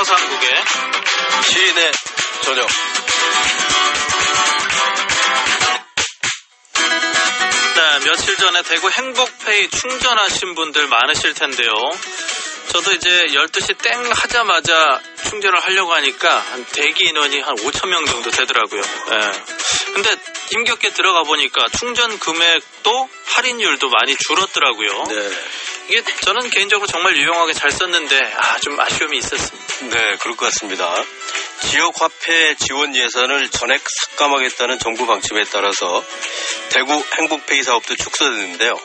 서상국의 시인의 저녁. 네, 며칠 전에 대구 행복페이 충전하신 분들 많으실 텐데요. 저도 이제 12시 땡 하자마자 충전을 하려고 하니까 한 대기 인원이 한 5천 명 정도 되더라고요. 예. 근데 힘겹게 들어가 보니까 충전 금액도 할인율도 많이 줄었더라고요. 네. 이게 저는 개인적으로 정말 유용하게 잘 썼는데 아, 좀 아쉬움이 있었습니다. 네, 그럴 것 같습니다. 지역 화폐 지원 예산을 전액 삭감하겠다는 정부 방침에 따라서 대구 행복페이 사업도 축소됐는데요.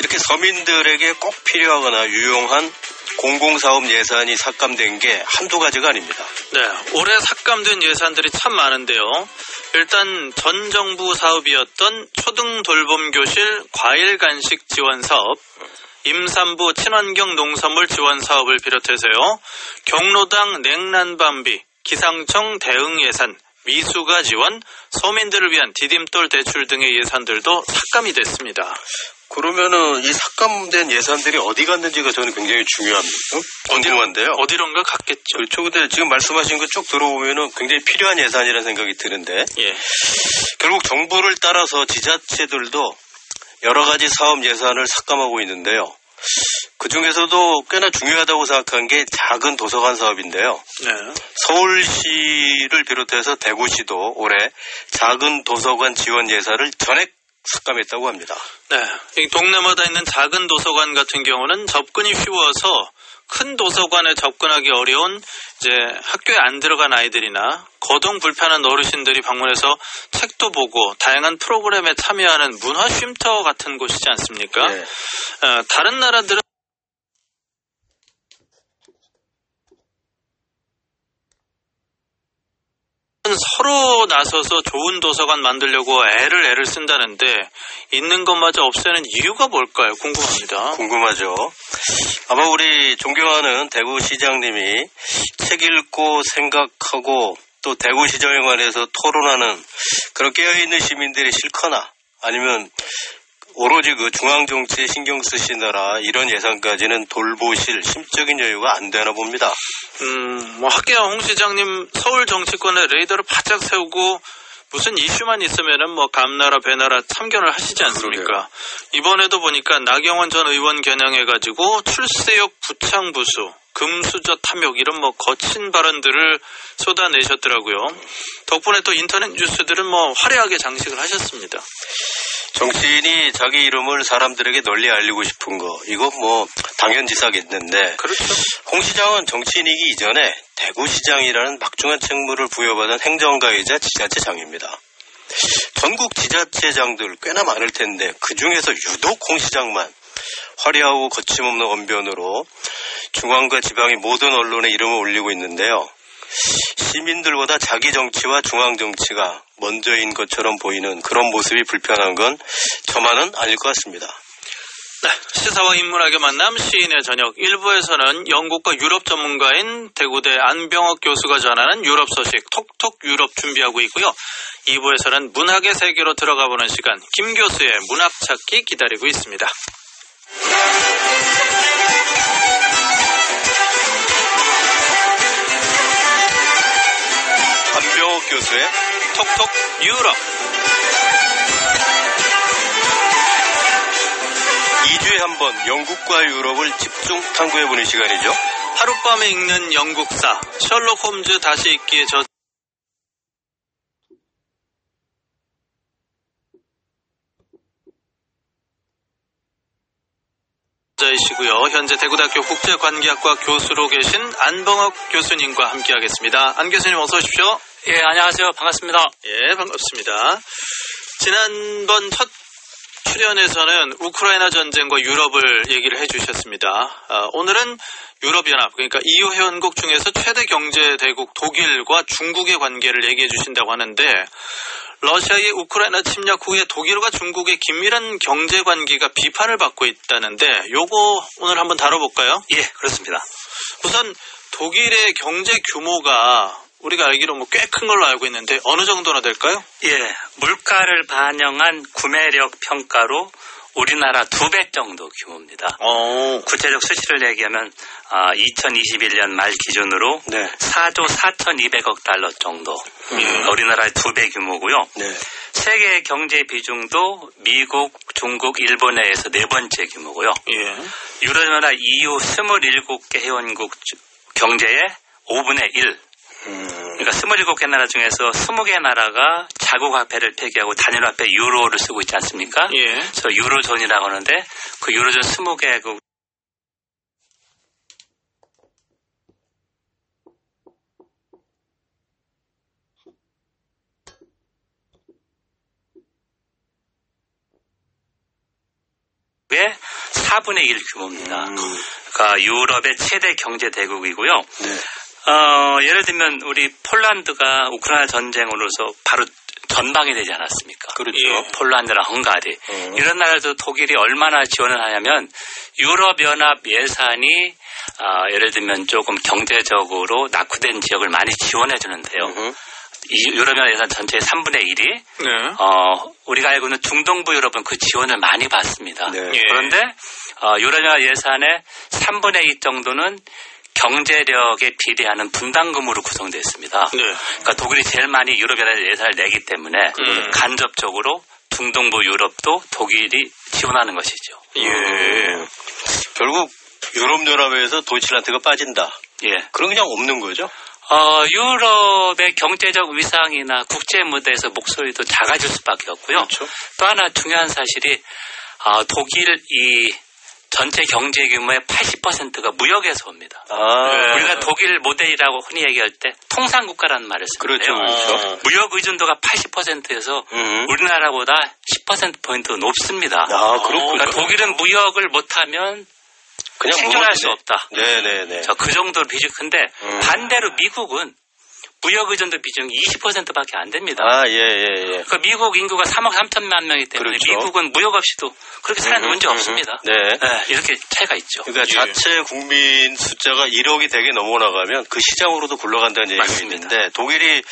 이렇게 서민들에게 꼭 필요하거나 유용한 공공사업 예산이 삭감된 게 한두 가지가 아닙니다. 네, 올해 삭감된 예산들이 참 많은데요. 일단 전 정부 사업이었던 초등 돌봄 교실 과일 간식 지원 사업, 임산부 친환경 농산물 지원 사업을 비롯해서요. 경로당 냉난방비, 기상청 대응 예산, 미수가 지원, 서민들을 위한 디딤돌 대출 등의 예산들도 삭감이 됐습니다. 그러면은 이 삭감된 예산들이 어디 갔는지가 저는 굉장히 중요합니다. 궁금한데요. 어디론가 갔겠죠. 그렇죠. 근데 지금 말씀하신 거 쭉 들어보면은 굉장히 필요한 예산이라는 생각이 드는데 예. 결국 정부를 따라서 지자체들도 여러 가지 사업 예산을 삭감하고 있는데요. 그 중에서도 꽤나 중요하다고 생각한 게 작은 도서관 사업인데요. 네. 서울시를 비롯해서 대구시도 올해 작은 도서관 지원 예산을 전액 삭감했다고 합니다. 네. 이 동네마다 있는 작은 도서관 같은 경우는 접근이 쉬워서 큰 도서관에 접근하기 어려운 이제 학교에 안 들어간 아이들이나 거동 불편한 어르신들이 방문해서 책도 보고 다양한 프로그램에 참여하는 문화 쉼터 같은 곳이지 않습니까? 네. 어, 다른 나라들은 서로 나서서 좋은 도서관 만들려고 애를 애를 쓴다는데 있는 것마저 없애는 이유가 뭘까요? 궁금합니다. 궁금하죠. 아마 우리 존경하는 대구시장님이 책 읽고 생각하고 또 대구시장에 관해서 토론하는 그런 깨어있는 시민들이 싫거나 아니면 오로지 그 중앙 정치에 신경 쓰시느라 이런 예산까지는 돌보실 심적인 여유가 안 되나 봅니다. 음, 뭐 학계야 홍 시장님 서울 정치권에 레이더를 바짝 세우고 무슨 이슈만 있으면은 뭐 감나라 배나라 참견을 하시지 않습니까? 그러게요. 이번에도 보니까 나경원 전 의원 겨냥해가지고 출세역 부창 부수, 금수저 탐욕 이런 뭐 거친 발언들을 쏟아내셨더라고요. 덕분에 또 인터넷 뉴스들은 뭐 화려하게 장식을 하셨습니다. 정치인이 자기 이름을 사람들에게 널리 알리고 싶은 거 이건 뭐 당연지사겠는데 그렇죠. 홍 시장은 정치인이기 이전에 대구시장이라는 막중한 책무를 부여받은 행정가이자 지자체장입니다. 전국 지자체장들 꽤나 많을 텐데 그 중에서 유독 홍 시장만 화려하고 거침없는 언변으로 중앙과 지방의 모든 언론에 이름을 올리고 있는데요. 시민들보다 자기 정치와 중앙 정치가 먼저인 것처럼 보이는 그런 모습이 불편한 건 저만은 아닐 것 같습니다. 네, 시사와 인문학의 만남 시인의 저녁 1부에서는 영국과 유럽 전문가인 대구대 안병옥 교수가 전하는 유럽 소식 톡톡 유럽 준비하고 있고요. 2부에서는 문학의 세계로 들어가 보는 시간 김 교수의 문학 찾기 기다리고 있습니다. 안병옥 교수의 톡톡 유럽 2주에 한 번 영국과 유럽을 집중 탐구해보는 시간이죠. 하룻밤에 읽는 영국사 셜록 홈즈 다시 읽기에 저 자이시고요. 현재 대구대학교 국제관계학과 교수로 계신 안봉학 교수님과 함께하겠습니다. 안 교수님 어서 오십시오. 예, 안녕하세요. 반갑습니다. 예, 반갑습니다. 지난번 첫 출연에서는 우크라이나 전쟁과 유럽을 얘기를 해주셨습니다. 아, 오늘은 유럽연합, 그러니까 EU 회원국 중에서 최대 경제 대국 독일과 중국의 관계를 얘기해 주신다고 하는데, 러시아의 우크라이나 침략 후에 독일과 중국의 긴밀한 경제 관계가 비판을 받고 있다는데, 요거 오늘 한번 다뤄볼까요? 예, 그렇습니다. 우선 독일의 경제 규모가 우리가 알기로 뭐 꽤 큰 걸로 알고 있는데 어느 정도나 될까요? 예, 물가를 반영한 구매력 평가로 우리나라 두 배 정도 규모입니다. 어. 구체적 수치를 얘기하면 아, 2021년 말 기준으로 네. 4조 4,200억 달러 정도. 음. 우리나라의 두 배 규모고요. 네. 세계 경제 비중도 미국, 중국, 일본에 의해서 네 번째 규모고요. 예. 유럽연합 EU 27개 회원국 주- 경제의 5분의 1. 음. 그러니까 27개 나라 중에서 20개 나라가 자국 화폐를 폐기하고 단일 화폐 유로를 쓰고 있지 않습니까? 예. 그래서 유로존이라고 하는데 그 유로존 20개국 의 4분의 1 규모입니다. 음. 그러니까 유럽의 최대 경제 대국이고요. 네. 어, 예를 들면 우리 폴란드가 우크라이나 전쟁으로서 바로 전방이 되지 않았습니까? 그렇죠. 예. 폴란드나 헝가리 음. 이런 나라도 독일이 얼마나 지원을 하냐면 유럽연합 예산이 아, 예를 들면 조금 경제적으로 낙후된 지역을 많이 지원해 주는데요. 유럽연합 예산 전체의 3분의 1이 네. 어, 우리가 알고 있는 중동부 유럽은 그 지원을 많이 받습니다. 네. 예. 그런데 어, 유럽연합 예산의 3분의 2 정도는 경제력에 비례하는 분담금으로 구성되어 있습니다. 네. 그러니까 독일이 제일 많이 유럽연합 예산을 내기 때문에 음. 간접적으로 중동부 유럽도 독일이 지원하는 것이죠. 예. 음. 결국 유럽연합에서 도이칠란트가 빠진다. 예. 그럼 그냥 없는 거죠? 어, 유럽의 경제적 위상이나 국제 무대에서 목소리도 작아질 수밖에 없고요. 그렇죠. 또 하나 중요한 사실이 아, 독일 이 전체 경제 규모의 80%가 무역에서 옵니다. 아, 네. 우리가 독일 모델이라고 흔히 얘기할 때 통상 국가라는 말을 쓰는데요. 그렇죠, 그렇죠. 어. 무역 의존도가 80%에서 음. 우리나라보다 10%포인트 높습니다. 아, 그렇군요. 그러니까 독일은 무역을 못하면 그냥 생존할. 수 없다. 네네네. 자, 그 정도로 비중 큰데 음. 반대로 미국은 무역 의존도 비중이 20%밖에 안 됩니다. 아, 예, 예, 예. 그러니까 미국 인구가 3억 3천만 명이기 때문에 그렇죠. 미국은 무역 없이도 그렇게 사는 음흠, 문제 음흠. 없습니다. 네. 네, 이렇게 차이가 있죠. 그러니까 예. 자체 국민 숫자가 1억이 되게 넘어나가면 그 시장으로도 굴러간다는 얘기가 맞습니다. 있는데 독일이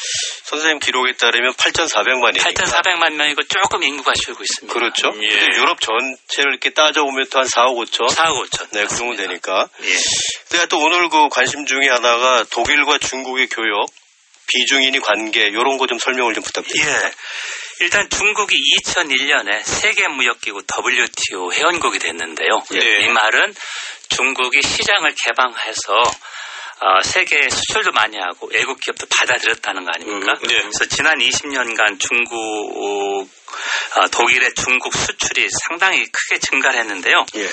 선생님 기록에 따르면 8,400만이니까 8,400만 명이고 조금 인구가 줄고 있습니다. 그렇죠. 예. 근데 유럽 전체를 이렇게 따져보면 또 한 4억 5천 4억 5천. 네, 그 정도 되니까. 예. 제가 또 오늘 그 관심 중에 하나가 독일과 중국의 교역, 비중인이 관계, 요런 거 좀 설명을 좀 부탁드립니다. 예. 일단 중국이 2001년에 세계무역기구 WTO 회원국이 됐는데요. 예. 이 말은 중국이 시장을 개방해서 어, 세계에 수출도 많이 하고 외국 기업도 받아들였다는 거 아닙니까? 음, 네. 그래서 지난 20년간 중국 어, 독일의 중국 수출이 상당히 크게 증가를 했는데요. 예.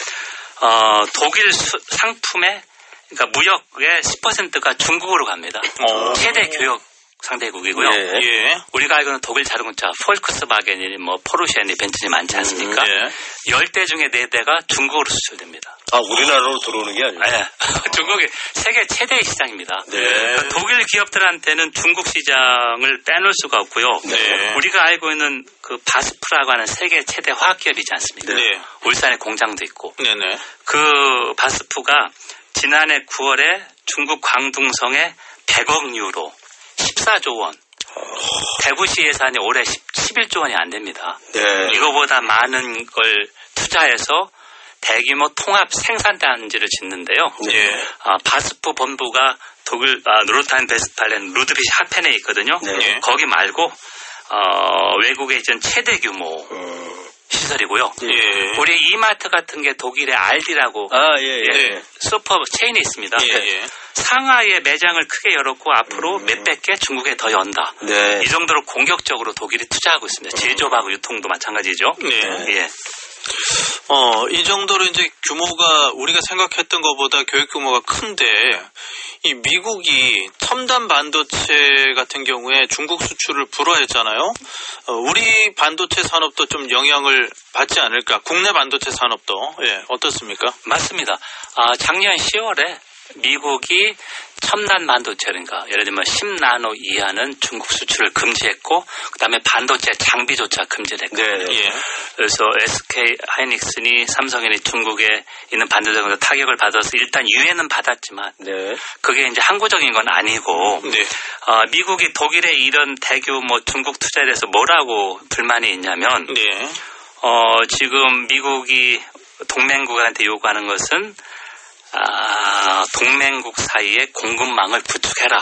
어, 독일 수- 상품의 그러니까 무역의 10%가 중국으로 갑니다. 어. 최대 교역 상대국이고요. 예. 예. 우리가 알고는 독일 자동차 폴크스바겐이 뭐 포르쉐니 벤츠니 많지 않습니까? 예. 열대 중에 네 대가 중국으로 수출됩니다. 아, 우리나라로 들어오는 게 아니고. 네. 중국이 세계 최대의 시장입니다. 네. 그러니까 독일 기업들한테는 중국 시장을 빼놓을 수가 없고요. 네. 우리가 알고 있는 그 바스프라고 하는 세계 최대 화학기업이지 않습니까? 네. 울산에 공장도 있고. 네네. 그 바스프가 지난해 9월에 중국 광둥성에 100억 유로, 14조 원. 대구시 예산이 올해 10, 11조 원이 안 됩니다. 네. 이거보다 많은 걸 투자해서 대규모 통합 생산단지를 짓는데요. 예. 아, 바스프 본부가 독일 아, 노르타인 베스탈렌 루드비시 하펜에 있거든요. 네. 예. 거기 말고 어, 외국에 이전 최대 규모 음. 시설이고요. 예. 우리 이마트 같은 게 독일의 알디라고 아, 예, 예. 예, 슈퍼 체인이 있습니다. 예. 예. 상하이에 매장을 크게 열었고 앞으로 음. 몇백 개 중국에 더 연다. 네. 이 정도로 공격적으로 독일이 투자하고 있습니다. 제조업하고 유통도 마찬가지죠. 네. 예. 어, 이 정도로 이제 규모가 우리가 생각했던 것보다 교육 규모가 큰데 이 미국이 첨단 반도체 같은 경우에 중국 수출을 불허했잖아요. 어, 우리 반도체 산업도 좀 영향을 받지 않을까? 국내 반도체 산업도 예, 어떻습니까? 맞습니다. 아, 작년 10월에 미국이 첨단 반도체인가 예를 들면 10나노 이하는 중국 수출을 금지했고 그다음에 반도체 장비조차 금지를 했거든요. 네. 예. 그래서 SK 하이닉스니 삼성이니 중국에 있는 반도체에서 타격을 받아서 일단 유예는 받았지만 네. 그게 이제 항구적인 건 아니고 네. 어, 미국이 독일의 이런 대규모 중국 투자에 대해서 뭐라고 불만이 있냐면 네. 어, 지금 미국이 동맹국한테 요구하는 것은 아, 동맹국 사이에 공급망을 구축해라.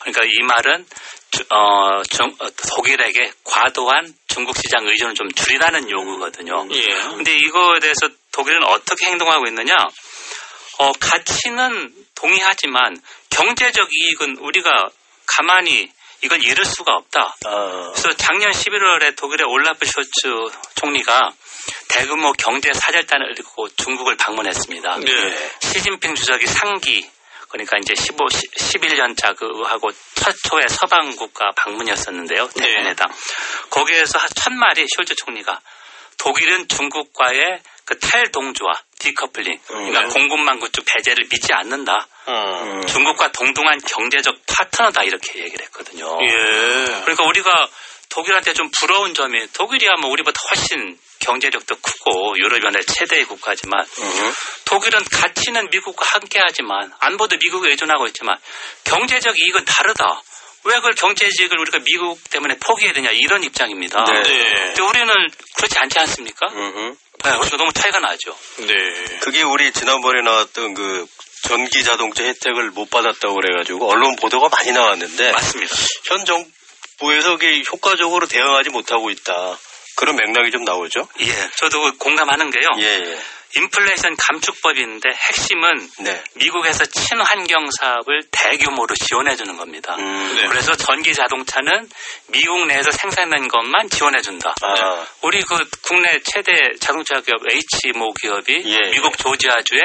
그러니까 이 말은 주- 어, 중- 어, 독일에게 과도한 중국 시장 의존을 좀 줄이라는 요구거든요. 예. 근데 이거에 대해서 독일은 어떻게 행동하고 있느냐? 어, 가치는 동의하지만 경제적 이익은 우리가 가만히 이건 잃을 수가 없다. 아, 그래서 작년 11월에 독일의 올라프 쇼츠 총리가 대규모 경제 사절단을 이끌고 중국을 방문했습니다. 네. 시진핑 주석이 상기 그러니까 이제 15, 11년차 그하고 최초의 서방 국가 방문이었었는데요. 네. 대면회담. 거기에서 한첫 말이 숄츠 총리가 독일은 중국과의 그 탈동조화, 디커플링, 그러니까 네. 공급망 구축 배제를 믿지 않는다. 어. 음. 중국과 동등한 경제적 파트너다 이렇게 얘기를 했거든요. 예. 그러니까 우리가 독일한테 좀 부러운 점이 독일이야 뭐 우리보다 훨씬 경제력도 크고 유럽연의 최대의 국가지만 음. 독일은 가치는 미국과 함께하지만 안보도 미국에 의존하고 있지만 경제적 이익은 다르다. 왜 그걸 경제적을 우리가 미국 때문에 포기해야 되냐 이런 입장입니다. 네. 네. 근데 우리는 그렇지 않지 않습니까? 음. 네, 우리가 너무 차이가 나죠. 네. 그게 우리 지난번에 나왔던 그 전기 자동차 혜택을 못 받았다고 그래가지고 언론 보도가 많이 나왔는데 맞습니다. 현 정부에서 그게 효과적으로 대응하지 못하고 있다. 그런 맥락이 좀 나오죠. 예, 저도 공감하는 게요. 예, 예. 인플레이션 감축법이 있는데 핵심은 네. 미국에서 친환경 사업을 대규모로 지원해 주는 겁니다. 음. 네. 그래서 전기 자동차는 미국 내에서 생산된 것만 지원해 준다. 아, 우리 그 국내 최대 자동차 기업 H모 기업이 예. 미국 조지아주에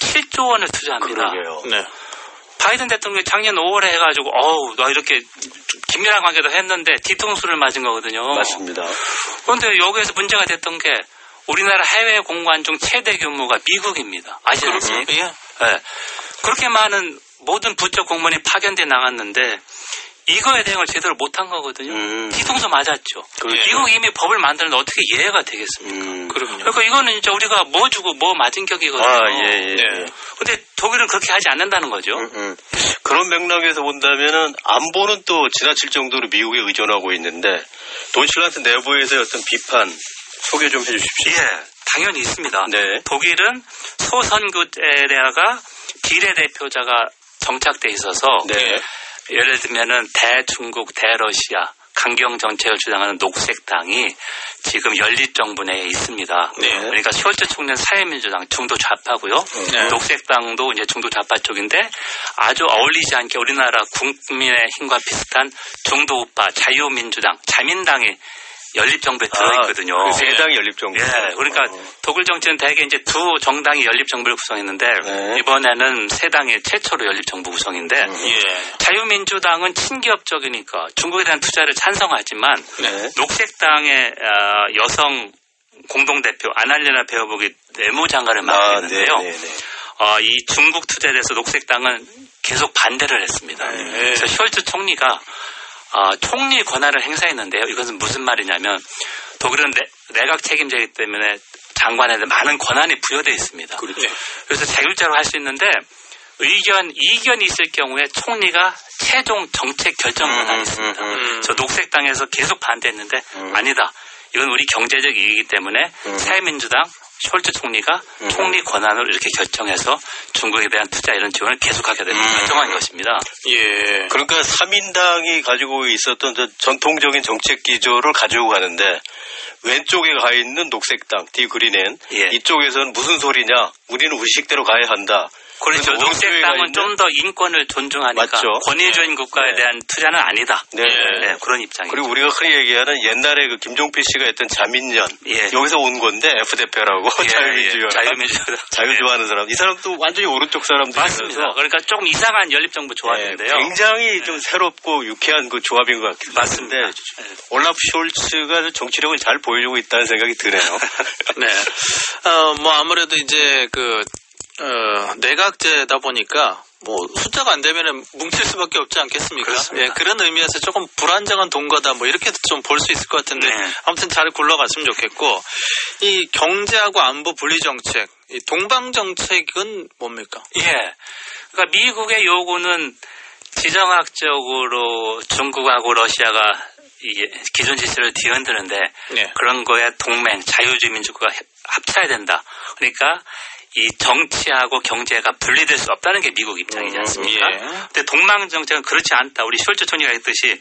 7조 원을 투자합니다. 그러게요. 네. 바이든 대통령이 작년 5월에 해가지고 어우 나 이렇게 긴밀한 관계도 했는데 뒤통수를 맞은 거거든요. 맞습니다. 그런데 여기에서 문제가 됐던 게 우리나라 해외 공관 중 최대 규모가 미국입니다. 아시지 않습니까? 예. 네. 그렇게 많은 모든 부처 공무원이 파견돼 나갔는데 이거에 대응을 제대로 못한 거거든요. 음. 뒤통수 맞았죠. 그렇죠. 미국 이미 법을 만드는데 어떻게 이해가 되겠습니까? 음. 그럼요. 그러니까 이거는 진짜 우리가 뭐 주고 뭐 맞은 격이거든요. 아, 예, 예. 네. 예. 근데 독일은 그렇게 하지 않는다는 거죠. 음, 음. 그런 맥락에서 본다면은 안보는 또 지나칠 정도로 미국에 의존하고 있는데 돈실란트 내부에서의 어떤 비판 소개 좀 해주십시오. 예, 당연히 있습니다. 네. 독일은 소선구제레아가 비례 대표자가 정착돼 있어서 네. 예를 들면은 대중국, 대러시아 강경 정책을 주장하는 녹색당이 지금 연립정부 내에 있습니다. 네. 그러니까 숄츠 총리는 사회민주당 중도 좌파고요. 네. 녹색당도 이제 중도 좌파 쪽인데 아주 어울리지 않게 우리나라 국민의 힘과 비슷한 중도 우파 자유민주당, 자민당이 연립정부에 들어있거든요. 아, 그 세당 연립정부. 예, 그러니까 어. 독일 정치는 대개 이제 두 정당이 연립 정부를 구성했는데 네. 이번에는 세 당이 최초로 연립 정부 구성인데 음. 예. 자유민주당은 친기업적이니까 중국에 대한 투자를 찬성하지만 네. 녹색당의 아, 여성 공동대표 아날레나 베어복이 내무장관을 맡고 아, 있는데요. 네, 네, 네. 어, 이 중국 투자에 대해서 녹색당은 계속 반대를 했습니다. 네. 그래서 숄츠 총리가 어, 총리 권한을 행사했는데요. 이것은 무슨 말이냐면 독일은 내, 내각 책임자이기 때문에 장관에 대한 많은 권한이 부여되어 있습니다. 그렇죠. 그래서 자율적으로 할 수 있는데 의견, 이견이 있을 경우에 총리가 최종 정책 결정 권한이 음, 있습니다. 음, 음. 그래서 녹색당에서 계속 반대했는데 음. 아니다. 이건 우리 경제적 이익이기 때문에 음. 사회민주당 숄츠 총리가 음. 총리 권한을 이렇게 결정해서 중국에 대한 투자 이런 지원을 계속하게 되는 음. 결정한 것입니다. 예. 그러니까 3인당이 가지고 있었던 저 전통적인 정책 기조를 가지고 가는데 왼쪽에 가 있는 녹색당 디그린엔 예. 이쪽에서는 무슨 소리냐 우리는 우리 식대로 가야 한다 그렇죠. 녹색 당은 있는- 좀더 인권을 존중하니까 맞죠. 권위주의 국가에 네. 대한 투자는 아니다. 네. 네, 그런 입장이죠. 그리고 우리가 흔히 얘기하는 옛날에 그 김종필 씨가 했던 자민련 예. 여기서 온 건데 F 대표라고 예, 자유민주연 예, 자유민주연. 자유 네. 좋아하는 사람 이 사람도 완전히 오른쪽 사람들이라서 맞습니다. 그러니까 조금 이상한 연립정부 조합인데요. 네, 굉장히 좀 새롭고 유쾌한 그 조합인 것 같긴 맞습니다. 한데 올라프 숄츠가 정치력을 잘 보여주고 있다는 생각이 드네요. 네. 어, 뭐 아무래도 이제 그, 어, 내각제다 보니까 뭐 숫자가 안 되면은 뭉칠 수밖에 없지 않겠습니까? 그렇습니다. 예, 그런 의미에서 조금 불안정한 동거다 뭐 이렇게도 좀 볼 수 있을 것 같은데 네. 아무튼 잘 굴러갔으면 좋겠고 이 경제하고 안보 분리 정책, 이 동방 정책은 뭡니까? 예. 그러니까 미국의 요구는 지정학적으로 중국하고 러시아가 이 기존 질서를 뒤흔드는데 네. 그런 거에 동맹 자유주의 민주국가 합- 합쳐야 된다. 그러니까 이 정치하고 경제가 분리될 수 없다는 게 미국 입장이지 않습니까? 예. 근데 동방 정책은 그렇지 않다. 우리 숄츠 총리가 했듯이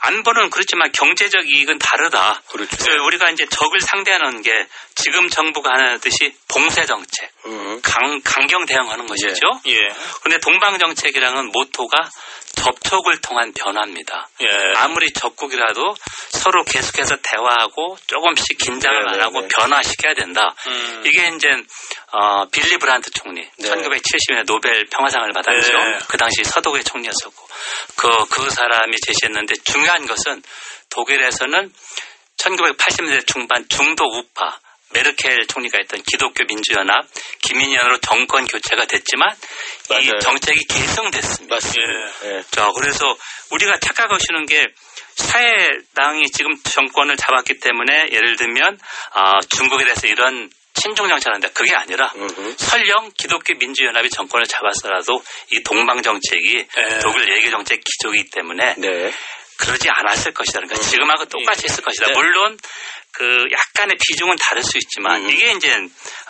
안보는 그렇지만 경제적 이익은 다르다. 그렇죠. 그래서 우리가 이제 적을 상대하는 게 지금 정부가 하는 듯이 봉쇄 정책, 음. 강, 강경 대응하는 것이죠. 예. 그런데 동방 정책이랑은 모토가 접촉을 통한 변화입니다. 예. 아무리 적국이라도 서로 계속해서 대화하고 조금씩 긴장을 네, 안 네, 하고 네. 변화시켜야 된다. 음. 이게 이제 어, 빌리 브란트 총리, 네. 1970년에 노벨 평화상을 받았죠. 네. 그 당시 서독의 총리였었고 그, 그 사람이 제시했는데 중요한 것은 독일에서는 1980년대 중반 중도 우파 메르켈 총리가 했던 기독교 민주연합 기민연으로 정권 교체가 됐지만 맞아요. 이 정책이 계승됐습니다. 맞습니다. 예. 자, 그래서 우리가 착각하시는 게 사회당이 지금 정권을 잡았기 때문에 예를 들면 아, 중국에 대해서 이런 친중 정책하는데 그게 아니라 음흠. 설령 기독교 민주연합이 정권을 잡았어라도 이 동방 정책이 네. 독일 외교 정책 기조이기 때문에 네. 그러지 않았을 것이다. 그러니까 지금하고 똑같이 했을 것이다. 네. 물론 그 약간의 비중은 다를 수 있지만 음. 이게 이제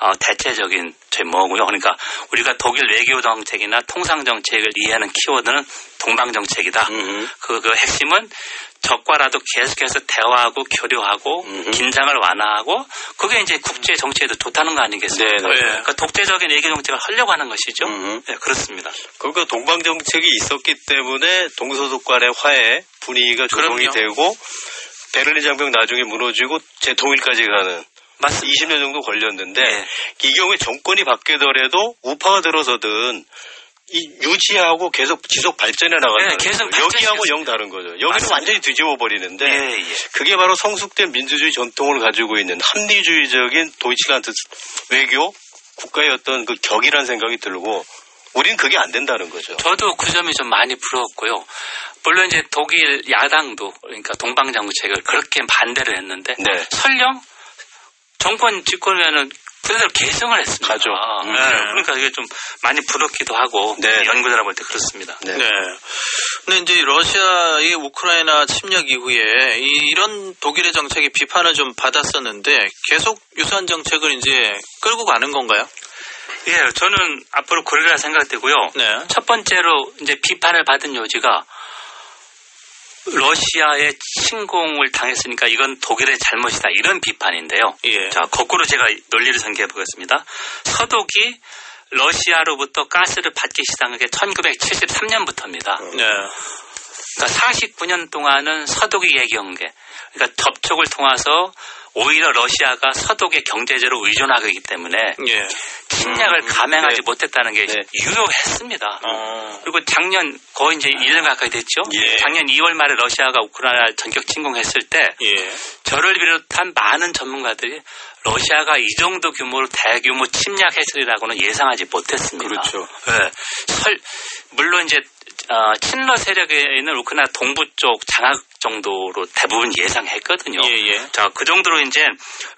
어, 대체적인 제목이고요. 그러니까 우리가 독일 외교 정책이나 통상 정책을 이해하는 키워드는 동방 정책이다. 음흠. 그, 그 핵심은 적과라도 계속해서 대화하고 교류하고 음흠. 긴장을 완화하고 그게 이제 국제 정치에도 좋다는 거 아니겠습니까? 네, 네. 그러니까 독재적인 외교 정책을 하려고 하는 것이죠. 네, 그렇습니다. 그러니까 동방 정책이 있었기 때문에 동서독 간의 화해 분위기가 조성이 그럼요. 되고 베를린 장벽 나중에 무너지고 재통일까지 가는 맞습니다. 20년 정도 걸렸는데 네. 이 경우에 정권이 바뀌더라도 우파가 들어서든 이 유지하고 계속 지속 발전해 나가는 네, 계속 여기하고. 영 다른 거죠. 여기는 맞습니다. 완전히 뒤집어 버리는데 예, 예. 그게 바로 성숙된 민주주의 전통을 가지고 있는 합리주의적인 도이치란트 외교 국가의 어떤 그 격이라는 생각이 들고 우리는 그게 안 된다는 거죠. 저도 그 점이 좀 많이 부러웠고요. 물론 이제 독일 야당도 그러니까 동방 정책을 그렇게 반대를 했는데 네. 설령 정권 집권에는 그대로 계승을 했습니다. 가죠. 음. 네, 그러니까 이게 좀 많이 부럽기도 하고 네. 연구자라 볼 때 그렇습니다. 네. 네. 근데 이제 러시아의 우크라이나 침략 이후에 이, 이런 독일의 정책이 비판을 좀 받았었는데 계속 유사한 정책을 이제 끌고 가는 건가요? 예, 저는 앞으로 그러리라 생각되고요. 네. 첫 번째로 이제 비판을 받은 요지가 러시아의 침공을 당했으니까 이건 독일의 잘못이다 이런 비판인데요. 예. 자, 거꾸로 제가 논리를 전개해 보겠습니다. 서독이 러시아로부터 가스를 받기 시작한 게 1973년부터입니다. 네. 그러니까 49년 동안은 서독이 얘기한 게, 그러니까 접촉을 통해서 오히려 러시아가 서독에 경제적으로 의존하기 때문에 예. 침략을 음, 감행하지 네. 못했다는 게 네. 유효했습니다. 어. 그리고 작년 거의 이제 1년 가까이 됐죠. 예. 작년 2월 말에 러시아가 우크라이나 전격 침공했을 때 예. 저를 비롯한 많은 전문가들이 러시아가 이 정도 규모로 대규모 침략했으리라고는 예상하지 못했습니다. 그렇죠. 네. 설, 물론 이제 어, 친러 세력에 있는 우크라이나 동부 쪽 장악 정도로 대부분 예상했거든요. 예, 예. 자, 그 정도로 이제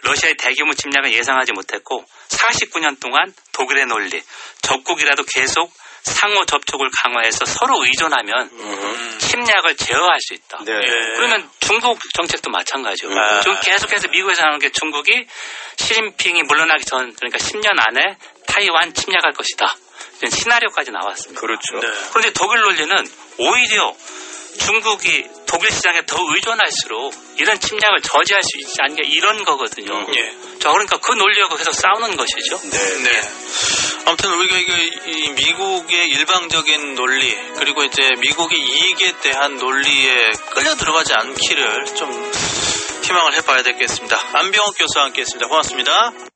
러시아의 대규모 침략을 예상하지 못했고 49년 동안 독일의 논리, 적국이라도 계속 상호 접촉을 강화해서 서로 의존하면 음. 침략을 제어할 수 있다. 네. 예. 그러면 중국 정책도 마찬가지죠. 아. 지금 계속해서 미국에서 하는 게 중국이 시진핑이 물러나기 전 그러니까 10년 안에 타이완 침략할 것이다. 이런 시나리오까지 나왔습니다. 그렇죠. 네. 그런데 독일 논리는 오히려 중국이 독일 시장에 더 의존할수록 이런 침략을 저지할 수 있지 않냐 이런 거거든요. 음. 예. 자, 그러니까 그 논리하고 계속 싸우는 것이죠. 네. 네. 아무튼 우리가 이게 이 미국의 일방적인 논리 그리고 이제 미국의 이익에 대한 논리에 끌려 들어가지 않기를 좀 희망을 해봐야 되겠습니다. 안병옥 교수와 함께했습니다. 고맙습니다.